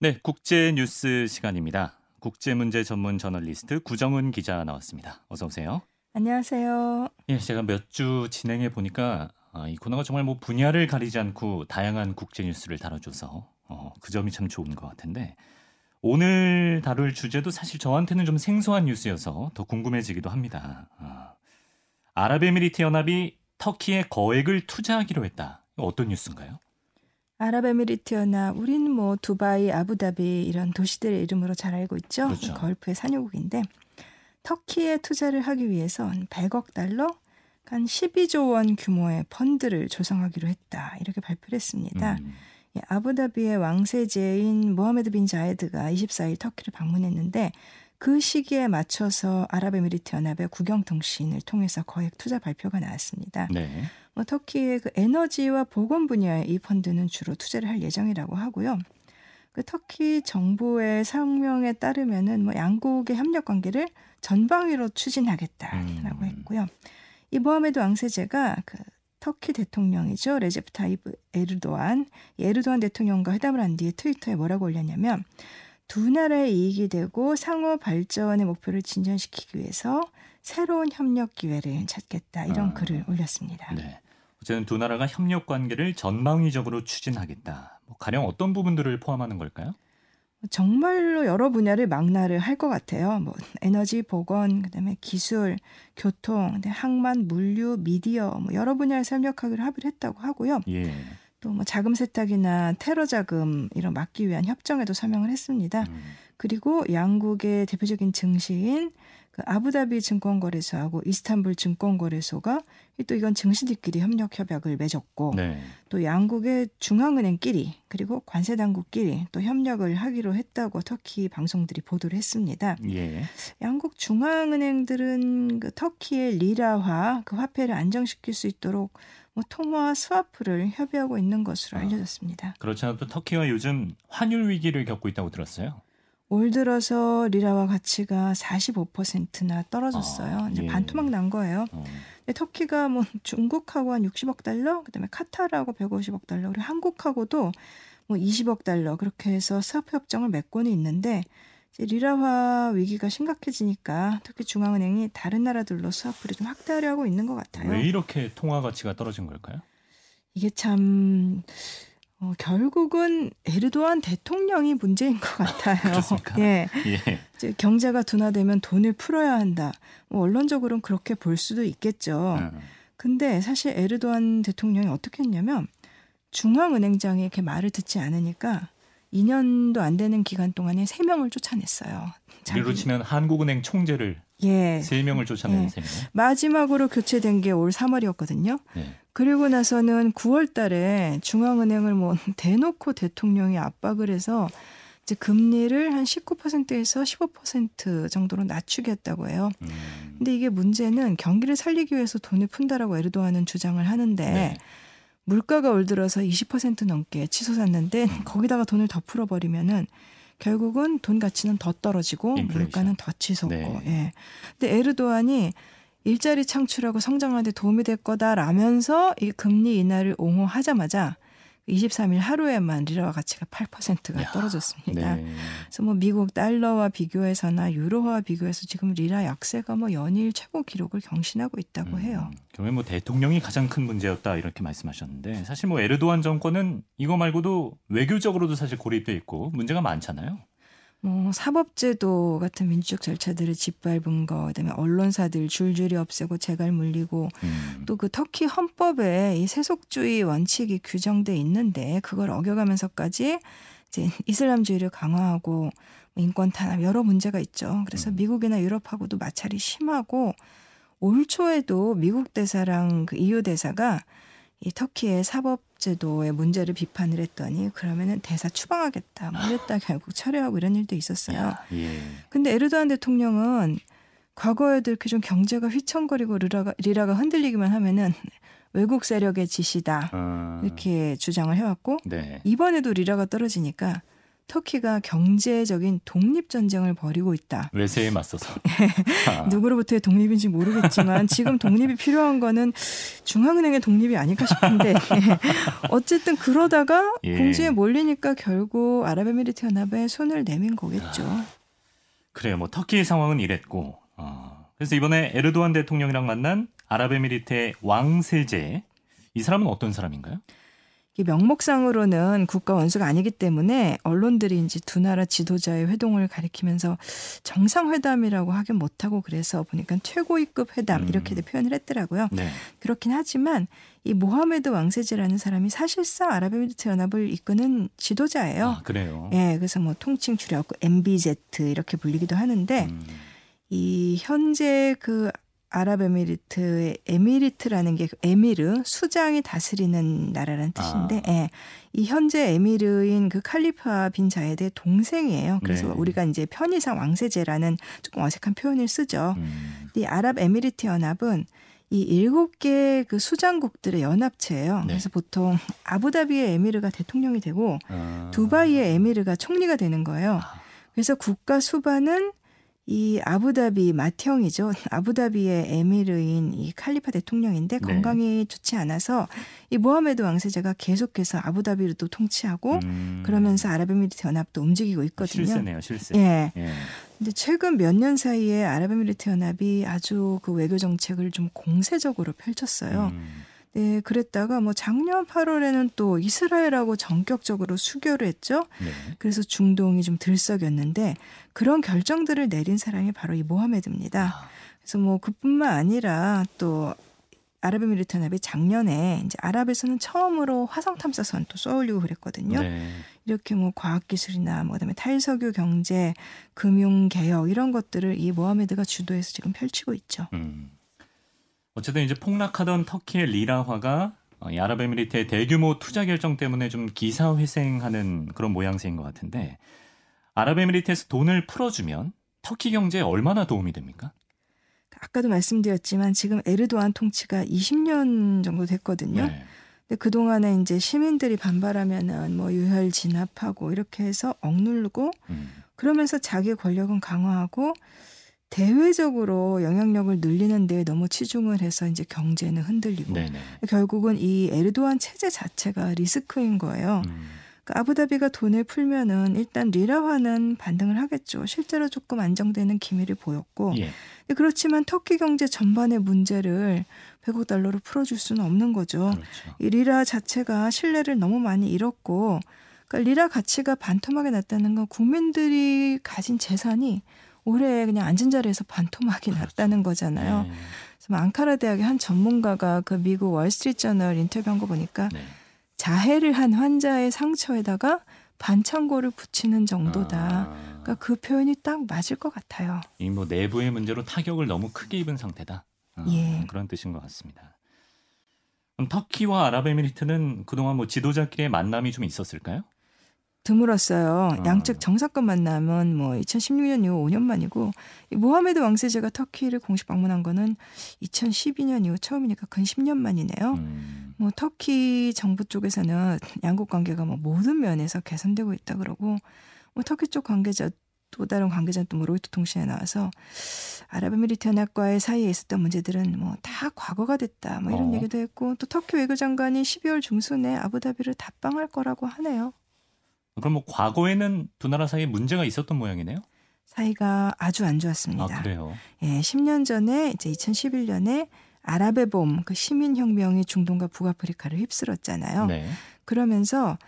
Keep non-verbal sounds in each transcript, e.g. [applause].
네, 국제 뉴스 시간입니다. 국제 문제 전문 저널리스트 구정은 기자 나왔습니다. 어서 오세요. 안녕하세요. 예, 제가 몇 주 진행해 보니까 아, 이 코너가 정말 뭐 분야를 가리지 않고 다양한 국제 뉴스를 다뤄줘서 어, 그 점이 참 좋은 것 같은데 오늘 다룰 주제도 사실 저한테는 좀 생소한 뉴스여서 더 궁금해지기도 합니다. 아, 아랍에미리트 연합이 터키에 거액을 투자하기로 했다. 어떤 뉴스인가요? 아랍에미리트 연합, 우리는 뭐 두바이, 아부다비 이런 도시들의 이름으로 잘 알고 있죠. 그렇죠. 걸프의 산유국인데 터키에 투자를 하기 위해서 한 100억 달러, 한 12조 원 규모의 펀드를 조성하기로 했다. 이렇게 발표를 했습니다. 음, 예, 아부다비의 왕세제인 모하메드 빈 자이드가 24일 터키를 방문했는데 그 시기에 맞춰서 아랍에미리트 연합의 국영통신을 통해서 거액 투자 발표가 나왔습니다. 네. 뭐 터키의 그 에너지와 보건 분야에 이 펀드는 주로 투자를 할 예정이라고 하고요. 그 터키 정부의 성명에 따르면은 뭐 양국의 협력 관계를 전방위로 추진하겠다라고 음. 했고요. 이 모하메드 왕세제가 그 터키 대통령이죠 레제프 타이브 에르도안 이 에르도안 대통령과 회담을 한 뒤에 트위터에 뭐라고 올렸냐면 두 나라의 이익이 되고 상호 발전의 목표를 진전시키기 위해서 새로운 협력 기회를 찾겠다 이런 아. 글을 올렸습니다. 네. 어쨌든 두 나라가 협력 관계를 전방위적으로 추진하겠다. 뭐 가령 어떤 부분들을 포함하는 걸까요? 정말로 여러 분야를 망라를 할 것 같아요. 뭐 에너지, 보건, 그다음에 기술, 교통, 항만, 물류, 미디어 뭐 여러 분야에서 협력하기로 합의를 했다고 하고요. 예. 또뭐 자금 세탁이나 테러 자금 이런 막기 위한 협정에도 서명을 했습니다. 음, 그리고 양국의 대표적인 증시인 그 아부다비 증권거래소하고 이스탄불 증권거래소가 또 이건 증시들끼리 협력 협약을 맺었고 네. 또 양국의 중앙은행끼리 그리고 관세 당국끼리 또 협력을 하기로 했다고 터키 방송들이 보도를 했습니다. 예. 양국 중앙은행들은 그 터키의 리라화 그 화폐를 안정시킬 수 있도록 뭐 통화 스와프를 협의하고 있는 것으로 아. 알려졌습니다. 그렇지 않아도 터키가 요즘 환율 위기를 겪고 있다고 들었어요. 올 들어서 리라화 가치가 45%나 떨어졌어요. 아, 이제 예. 반토막 난 거예요. 어, 근데 터키가 뭐 중국하고 한 60억 달러, 그다음에 카타르하고 150억 달러, 그리고 한국하고도 뭐 20억 달러 그렇게 해서 스와프 협정을 맺고는 있는데 이제 리라화 위기가 심각해지니까 터키 중앙은행이 다른 나라들로 스와프를 좀 확대하려 하고 있는 것 같아요. 왜 이렇게 통화 가치가 떨어진 걸까요? 이게 참 어, 결국은 에르도안 대통령이 문제인 것 같아요. 그렇습니까? 예. 예. 이제 경제가 둔화되면 돈을 풀어야 한다. 뭐 언론적으로는 그렇게 볼 수도 있겠죠. 음, 근데 사실 에르도안 대통령이 어떻게 했냐면 중앙은행장이 이렇게 말을 듣지 않으니까 2년도 안 되는 기간 동안에 3명을 쫓아냈어요. 우리로 치면 한국은행 총재를 예. 세 명을 쫓아내는 예. 셈이네. 마지막으로 교체된 게 올 3월이었거든요. 네. 그리고 나서는 9월 달에 중앙은행을 뭐 [laughs] 대놓고 대통령이 압박을 해서 이제 금리를 한 19%에서 15% 정도로 낮추겠다고 해요. 음, 근데 이게 문제는 경기를 살리기 위해서 돈을 푼다라고 에르도안은 주장을 하는데 네. 물가가 올 들어서 20% 넘게 치솟았는데 음. 거기다가 돈을 더 풀어버리면은 결국은 돈 가치는 더 떨어지고 인플레이션. 물가는 더 치솟고 네. 예. 근데 에르도안이 일자리 창출하고 성장하는 데 도움이 될 거다라면서 이 금리 인하를 옹호하자마자 23일 하루에만 리라와 가치가 8%가 야, 떨어졌습니다. 네. 그래서 뭐 미국 달러와 비교해서나 유로화와 비교해서 지금 리라 약세가 뭐 연일 최고 기록을 경신하고 있다고 음, 해요. 결국엔 뭐 대통령이 가장 큰 문제였다 이렇게 말씀하셨는데 사실 뭐 에르도안 정권은 이거 말고도 외교적으로도 사실 고립돼 있고 문제가 많잖아요. 뭐 사법제도 같은 민주적 절차들을 짓밟은 거, 그다음에 언론사들 줄줄이 없애고 재갈 물리고 음, 또그 터키 헌법에 이 세속주의 원칙이 규정돼 있는데 그걸 어겨가면서까지 이제 이슬람주의를 강화하고 인권 탄압 여러 문제가 있죠. 그래서 음. 미국이나 유럽하고도 마찰이 심하고 올 초에도 미국 대사랑 그 EU 대사가 이 터키의 사법제도의 문제를 비판을 했더니 그러면은 대사 추방하겠다. 뭐 이랬다 결국 철회하고 이런 일도 있었어요. 야, 예. 근데 에르도안 대통령은 과거에도 이렇게 좀 경제가 휘청거리고 리라가, 리라가 흔들리기만 하면은 외국 세력의 지시다 어, 이렇게 주장을 해왔고 네. 이번에도 리라가 떨어지니까 터키가 경제적인 독립 전쟁을 벌이고 있다. 외세에 맞서서 [laughs] 아. 누구로부터의 독립인지 모르겠지만 지금 독립이 필요한 거는 중앙은행의 독립이 아닐까 싶은데 [laughs] 어쨌든 그러다가 예. 궁지에 몰리니까 결국 아랍에미리트 연합에 손을 내민 거겠죠. 아, 그래요. 뭐 터키의 상황은 이랬고 어, 그래서 이번에 에르도안 대통령이랑 만난 아랍에미리트의 왕세제 이 사람은 어떤 사람인가요? 명목상으로는 국가 원수가 아니기 때문에 언론들이 이제 두 나라 지도자의 회동을 가리키면서 정상회담이라고 하긴 못하고 그래서 보니까 최고위급 회담 음. 이렇게 표현을 했더라고요. 네. 그렇긴 하지만 이 모하메드 왕세제라는 사람이 사실상 아랍에미리트 연합을 이끄는 지도자예요. 아, 그래요. 예, 그래서 뭐 통칭 줄여 MBZ 이렇게 불리기도 하는데 음. 이 현재 그 아랍에미리트의 에미리트라는 게 에미르 수장이 다스리는 나라라는 뜻인데 아. 예. 이 현재 에미르인 그 칼리파 빈 자에드의 동생이에요. 그래서 네. 우리가 이제 편의상 왕세제라는 조금 어색한 표현을 쓰죠. 음. 이 아랍에미리트 연합은 이 일곱 개그 수장국들의 연합체예요. 네. 그래서 보통 아부다비의 에미르가 대통령이 되고 아. 두바이의 에미르가 총리가 되는 거예요. 아. 그래서 국가 수반은 이 아부다비 맏형이죠. [laughs] 아부다비의 에미르인 이 칼리파 대통령인데 네. 건강이 좋지 않아서 이 모하메드 왕세자가 계속해서 아부다비를 또 통치하고 음. 그러면서 아랍에미리트 연합도 움직이고 있거든요. 실세네요, 실세. 예. 예. 근데 최근 몇 년 사이에 아랍에미리트 연합이 아주 그 외교 정책을 좀 공세적으로 펼쳤어요. 음. 네, 그랬다가 뭐 작년 8월에는 또 이스라엘하고 전격적으로 수교를 했죠. 네. 그래서 중동이 좀 들썩였는데 그런 결정들을 내린 사람이 바로 이 모하메드입니다. 아. 그래서 뭐 그뿐만 아니라 또 아랍에미리트 연합이 작년에 이제 아랍에서는 처음으로 화성 탐사선 또 쏘올리고 그랬거든요. 네. 이렇게 뭐 과학 기술이나 뭐 그다음에 탈석유 경제, 금융 개혁 이런 것들을 이 모하메드가 주도해서 지금 펼치고 있죠. 음. 어쨌든 이제 폭락하던 터키의 리라화가 어, 이 아랍에미리트의 대규모 투자 결정 때문에 좀 기사회생하는 그런 모양새인 것 같은데 아랍에미리트에서 돈을 풀어주면 터키 경제에 얼마나 도움이 됩니까? 아까도 말씀드렸지만 지금 에르도안 통치가 20년 정도 됐거든요. 네. 근데 그 동안에 이제 시민들이 반발하면은 뭐 유혈 진압하고 이렇게 해서 억누르고 음. 그러면서 자기 권력은 강화하고 대외적으로 영향력을 늘리는 데 너무 치중을 해서 이제 경제는 흔들리고 네네. 결국은 이 에르도안 체제 자체가 리스크인 거예요. 음. 그러니까 아부다비가 돈을 풀면은 일단 리라화는 반등을 하겠죠. 실제로 조금 안정되는 기미를 보였고 예. 그렇지만 터키 경제 전반의 문제를 100억 달러로 풀어줄 수는 없는 거죠. 그렇죠. 이 리라 자체가 신뢰를 너무 많이 잃었고 그러니까 리라 가치가 반토막이 났다는 건 국민들이 가진 재산이 올해 그냥 앉은 자리에서 반토막이 그렇죠. 났다는 거잖아요. 네. 그래서 뭐 앙카라 대학의 한 전문가가 그 미국 월스트리트저널 인터뷰한 거 보니까 네. 자해를 한 환자의 상처에다가 반창고를 붙이는 정도다. 아. 그러니까 그 표현이 딱 맞을 것 같아요. 이 뭐 내부의 문제로 타격을 너무 크게 입은 상태다. 어, 예. 그런 뜻인 것 같습니다. 그럼 터키와 아랍에미리트는 그동안 뭐 지도자끼리의 만남이 좀 있었을까요? 드물었어요. 어. 양측 정상급 만남은 뭐 2016년 이후 5년 만이고 이 모하메드 왕세제가 터키를 공식 방문한 거는 2012년 이후 처음이니까 근 10년 만이네요. 음. 뭐 터키 정부 쪽에서는 양국 관계가 뭐 모든 면에서 개선되고 있다 그러고 뭐 터키 쪽 관계자 또 다른 관계자는 또 뭐 로이터 통신에 나와서 아랍에미리트 연합과의 사이에 있었던 문제들은 뭐 다 과거가 됐다 뭐 이런 어. 얘기도 했고 또 터키 외교장관이 12월 중순에 아부다비를 답방할 거라고 하네요. 그럼 뭐 과거에는 두 나라 사이에 문제가 있었던 모양이네요. 사이가 아주 안 좋았습니다. 아, 그래요? 예, 10년 전에 이제 2011년에 아랍의 봄, 그 시민혁명이 중동과 북아프리카를 휩쓸었잖아요. 네. 그러면서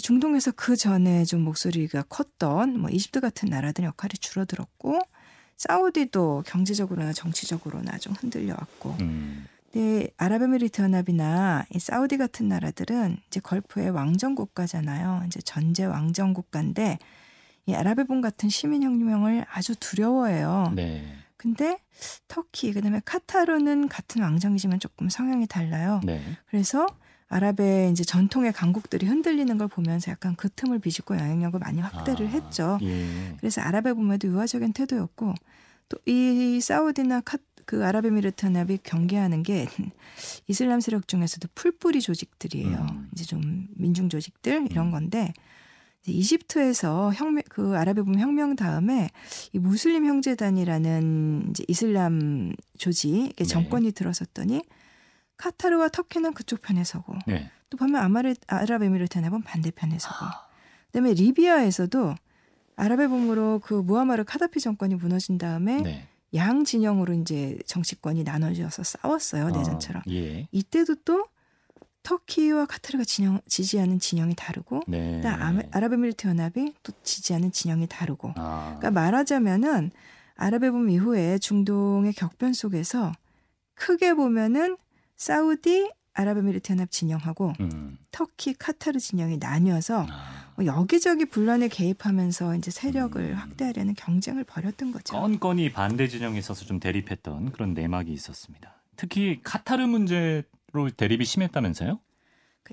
중동에서 그 전에 좀 목소리가 컸던 뭐 이집트 같은 나라들 역할이 줄어들었고 사우디도 경제적으로나 정치적으로나 좀 흔들려 왔고 음. 네, 아랍에미리트 연합이나 이 사우디 같은 나라들은 이제 걸프의 왕정 국가잖아요. 이제 전제 왕정 국가인데 이 아랍의 봄 같은 시민 혁명을 아주 두려워해요. 네. 근데 터키 그다음에 카타르는 같은 왕정이지만 조금 성향이 달라요. 네. 그래서 아랍의 이제 전통의 강국들이 흔들리는 걸 보면서 약간 그 틈을 비집고 영향력을 많이 확대를 아, 했죠. 예. 그래서 아랍의 봄에도 유화적인 태도였고 또 이 사우디나 카 그 아랍에미리트 연합이 경계하는 게 [laughs] 이슬람 세력 중에서도 풀뿌리 조직들이에요. 음. 이제 좀 민중 조직들 이런 음. 건데 이집트에서 혁명 그 아랍에 보면 혁명 다음에 이 무슬림 형제단이라는 이제 이슬람 조직의 네. 정권이 들어섰더니 카타르와 터키는 그쪽 편에 서고 네. 또 반면 아마르, 아랍에미리트 연합은 반대편에 서고 아, 그다음에 리비아에서도 아랍의 봄으로 그 무하마르 카다피 정권이 무너진 다음에 네. 양 진영으로 이제 정치권이 나눠져서 싸웠어요 내전처럼. 어, 예. 이때도 또 터키와 카타르가 진영, 지지하는 진영이 다르고 네. 또 아, 아랍에미리트 연합이 또 지지하는 진영이 다르고. 아, 그러니까 말하자면은 아랍의 봄 이후에 중동의 격변 속에서 크게 보면은 사우디 아랍에미리트 연합 진영하고 음. 터키 카타르 진영이 나뉘어서 아, 뭐 여기저기 분란에 개입하면서 이제 세력을 음. 확대하려는 경쟁을 벌였던 거죠. 건건이 반대 진영에 있어서 좀 대립했던 그런 내막이 있었습니다. 특히 카타르 문제로 대립이 심했다면서요?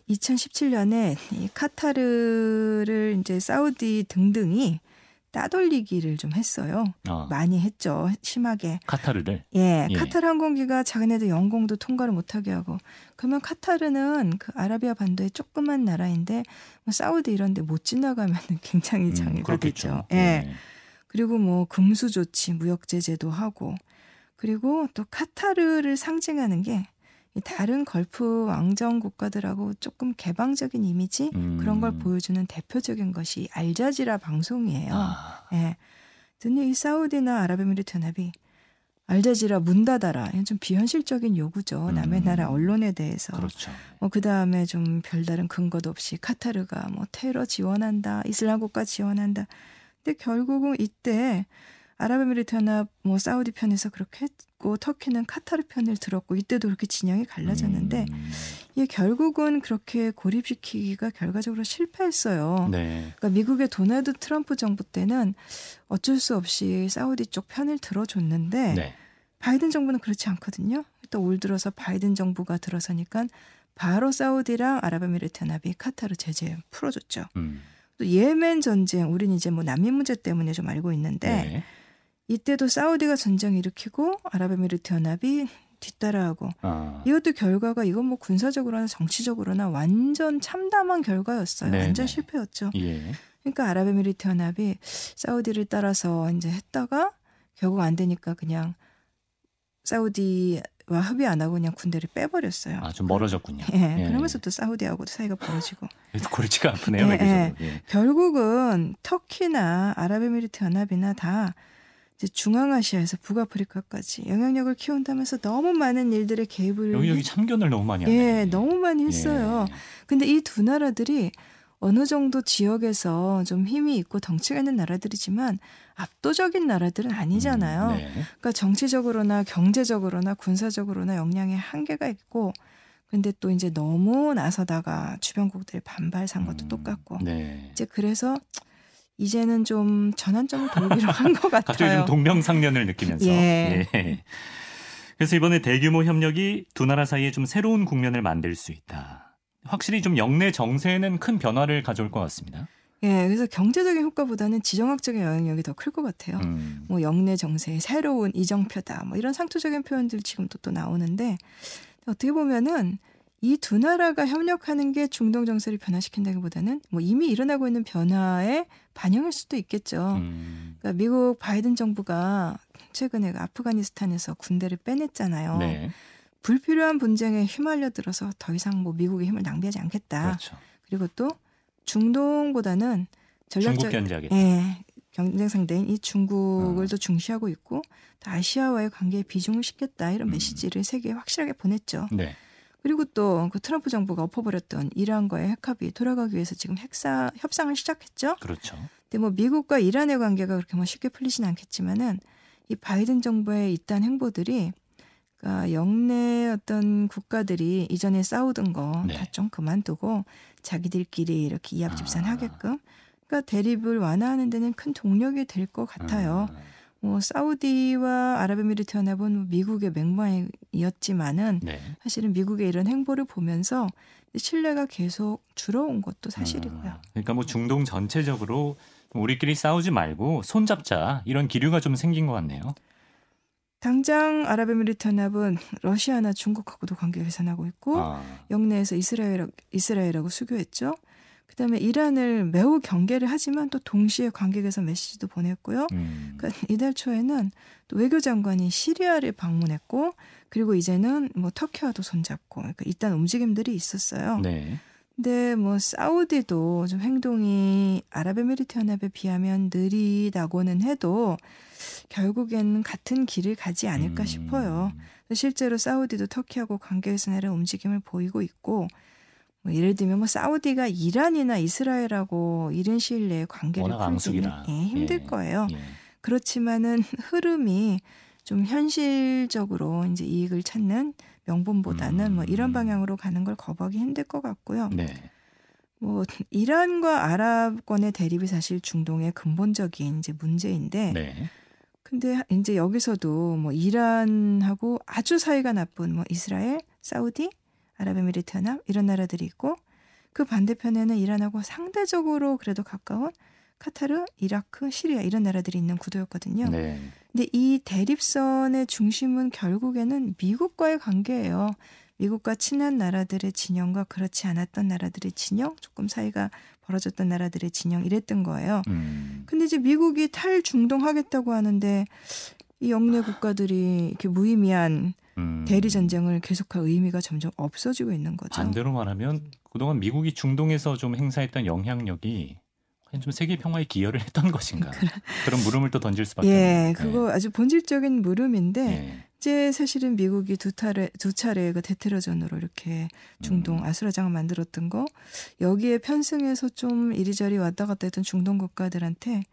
2017년에 이 카타르를 이제 사우디 등등이 따돌리기를 좀 했어요. 아, 많이 했죠. 심하게. 카타르를. 예, 예. 카타르 항공기가 자기네들 영공도 통과를 못하게 하고 그러면 카타르는 그 아라비아 반도의 조그만 나라인데 뭐 사우디 이런 데 못 지나가면 [laughs] 굉장히 음, 장애가 그렇겠죠. 되죠. 예. 예. 그리고 뭐 금수 조치, 무역 제재도 하고 그리고 또 카타르를 상징하는 게 이 다른 걸프 왕정 국가들하고 조금 개방적인 이미지 음. 그런 걸 보여주는 대표적인 것이 알자지라 방송이에요. 아, 예. 근데 이 사우디나 아랍에미리트 연합이 알자지라 문 닫아라. 이건 좀 비현실적인 요구죠. 남의 음. 나라 언론에 대해서. 그렇죠. 뭐 그다음에 좀 별다른 근거도 없이 카타르가 뭐 테러 지원한다. 이슬람 국가 지원한다. 근데 결국은 이때 아랍에미리트 연합 뭐 사우디 편에서 그렇게 했고 터키는 카타르 편을 들었고 이때도 그렇게 진영이 갈라졌는데 음, 이게 결국은 그렇게 고립시키기가 결과적으로 실패했어요. 네. 그러니까 미국의 도널드 트럼프 정부 때는 어쩔 수 없이 사우디 쪽 편을 들어줬는데 네. 바이든 정부는 그렇지 않거든요. 또 올 들어서 바이든 정부가 들어서니까 바로 사우디랑 아랍에미리트 연합이 카타르 제재 풀어줬죠. 음, 또 예멘 전쟁, 우리는 이제 뭐 난민 문제 때문에 좀 알고 있는데 네. 이때도 사우디가 전쟁 일으키고 아랍에미리트 연합이 뒤따라하고 아, 이것도 결과가 이건 뭐 군사적으로나 정치적으로나 완전 참담한 결과였어요. 네, 완전 네. 실패였죠. 예. 그러니까 아랍에미리트 연합이 사우디를 따라서 이제 했다가 결국 안 되니까 그냥 사우디와 합의 안 하고 그냥 군대를 빼버렸어요. 아, 좀 멀어졌군요. 예, 예. 그러면서 또 사우디하고도 사이가 벌어지고 [laughs] 골치가 아프네요. 예, 외교적으로. 예. 결국은 터키나 아랍에미리트 연합이나 다 중앙아시아에서 북아프리카까지 영향력을 키운다면서 너무 많은 일들에 개입을 여기저기 참견을 너무 많이 하네요. 예, 너무 많이 했어요. 예. 근데 이 두 나라들이 어느 정도 지역에서 좀 힘이 있고 덩치가 있는 나라들이지만 압도적인 나라들은 아니잖아요. 음, 네. 그러니까 정치적으로나 경제적으로나 군사적으로나 역량에 한계가 있고 근데 또 이제 너무 나서다가 주변국들의 반발 산 것도 음, 똑같고 네. 이제 그래서 이제는 좀 전환점을 돌기로 한 것 같아요. [laughs] 갑자기 좀 동명상련을 느끼면서. 예. 예. 그래서 이번에 대규모 협력이 두 나라 사이에 좀 새로운 국면을 만들 수 있다. 확실히 좀 영내 정세에는 큰 변화를 가져올 것 같습니다. 예, 그래서 경제적인 효과보다는 지정학적인 영향력이 더 클 것 같아요. 음. 뭐 영내 정세의 새로운 이정표다. 뭐 이런 상투적인 표현들 지금도 또 나오는데 어떻게 보면은 이 두 나라가 협력하는 게 중동 정세를 변화시킨다기보다는 뭐 이미 일어나고 있는 변화의 반영일 수도 있겠죠. 음. 그러니까 미국 바이든 정부가 최근에 그 아프가니스탄에서 군대를 빼냈잖아요. 네. 불필요한 분쟁에 휘말려 들어서 더 이상 뭐 미국의 힘을 낭비하지 않겠다. 그렇죠. 그리고 또 중동보다는 전략적. 예, 경쟁 상대인 이 중국을 어. 더 중시하고 있고 또 아시아와의 관계에 비중을 싣겠다 이런 음. 메시지를 세계에 확실하게 보냈죠. 네. 그리고 또 그 트럼프 정부가 엎어버렸던 이란과의 핵합의 돌아가기 위해서 지금 핵사 협상을 시작했죠. 그렇죠. 근데 뭐 미국과 이란의 관계가 그렇게 뭐 쉽게 풀리진 않겠지만은 이 바이든 정부의 이딴 행보들이 그러니까 영내 어떤 국가들이 이전에 싸우던 거다 네. 좀 그만두고 자기들끼리 이렇게 아. 이합집산하게끔 그러니까 대립을 완화하는 데는 큰 동력이 될 것 같아요. 음. 뭐 사우디와 아랍에미리트 연합은 미국의 맹방이었지만은 네. 사실은 미국의 이런 행보를 보면서 신뢰가 계속 줄어온 것도 사실이고요. 음. 그러니까 뭐 중동 전체적으로 우리끼리 싸우지 말고 손잡자 이런 기류가 좀 생긴 것 같네요. 당장 아랍에미리트 연합은 러시아나 중국하고도 관계 개선하고 있고 아, 영내에서 이스라엘 이스라엘하고 수교했죠. 그다음에 이란을 매우 경계를 하지만 또 동시에 관객에서 메시지도 보냈고요. 음. 그러니까 이달 초에는 또 외교장관이 시리아를 방문했고 그리고 이제는 뭐 터키와도 손잡고 그러니까 일단 움직임들이 있었어요. 네. 근데 뭐 사우디도 좀 행동이 아랍에미리트 연합에 비하면 느리다고는 해도 결국에는 같은 길을 가지 않을까 음. 싶어요. 실제로 사우디도 터키하고 관계 개선하는 움직임을 보이고 있고 뭐 예를 들면 뭐 사우디가 이란이나 이스라엘하고 이른 시일 내에 관계를 풀기는. 예, 힘들 예. 거예요. 예. 그렇지만은 [laughs] 흐름이 좀 현실적으로 이제 이익을 찾는 명분보다는 뭐 이런 음. 방향으로 가는 걸 거부하기 힘들 것 같고요. 네. 뭐 이란과 아랍권의 대립이 사실 중동의 근본적인 이제 문제인데 네. 근데 이제 여기서도 뭐 이란하고 아주 사이가 나쁜 뭐 이스라엘, 사우디, 아랍에미리트 연합 이런 나라들이 있고 그 반대편에는 이란하고 상대적으로 그래도 가까운 카타르, 이라크, 시리아 이런 나라들이 있는 구도였거든요. 네. 근데 이 대립선의 중심은 결국에는 미국과의 관계예요. 미국과 친한 나라들의 진영과 그렇지 않았던 나라들의 진영, 조금 사이가 벌어졌던 나라들의 진영 이랬던 거예요. 음. 근데 이제 미국이 탈중동하겠다고 하는데 이 영내 국가들이 이렇게 무의미한 음. 대리 전쟁을 계속할 의미가 점점 없어지고 있는 거죠. 반대로 말하면 그동안 미국이 중동에서 좀 행사했던 영향력이 좀 세계 평화에 기여를 했던 것인가 [laughs] 그런 물음을 또 던질 수밖에 예, 없는. 그거 아주 본질적인 물음인데 예. 이제 사실은 미국이 두 차례 두 차례 그 대테러전으로 이렇게 중동 음. 아수라장을 만들었던 거 여기에 편승해서 좀 이리저리 왔다 갔다 했던 중동 국가들한테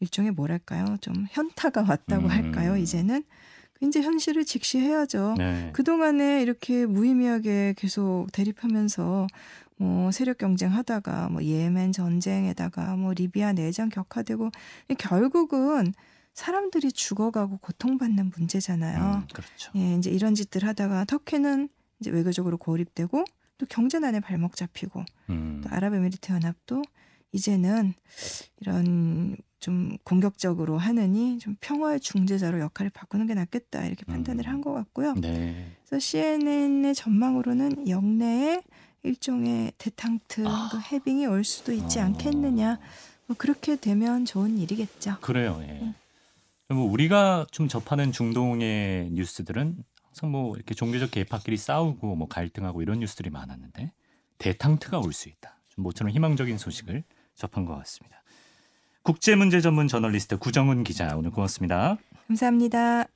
일종의 뭐랄까요 좀 현타가 왔다고 음. 할까요 이제는 이제 현실을 직시해야죠. 네. 그 동안에 이렇게 무의미하게 계속 대립하면서 뭐 세력 경쟁하다가 뭐 예멘 전쟁에다가 뭐 리비아 내장 격화되고 결국은 사람들이 죽어가고 고통받는 문제잖아요. 음, 그렇죠. 예, 이제 이런 짓들 하다가 터키는 이제 외교적으로 고립되고 또 경제난에 발목 잡히고 음. 또 아랍에미리트 연합도 이제는 이런 좀 공격적으로 하느니 좀 평화의 중재자로 역할을 바꾸는 게 낫겠다 이렇게 판단을 음. 한것 같고요. 네. 그래서 CNN의 전망으로는 영내에 일종의 대탕트 아. 그 해빙이 올 수도 있지 어. 않겠느냐. 뭐 그렇게 되면 좋은 일이겠죠. 그래요. 예. 음. 뭐 우리가 좀 접하는 중동의 뉴스들은 항상 뭐 이렇게 종교적 계파끼리 싸우고 뭐 갈등하고 이런 뉴스들이 많았는데 대탕트가 올 수 있다. 좀 모처럼 희망적인 소식을 접한 것 같습니다. 국제문제 전문 저널리스트 구정훈 기자 오늘 고맙습니다. 감사합니다.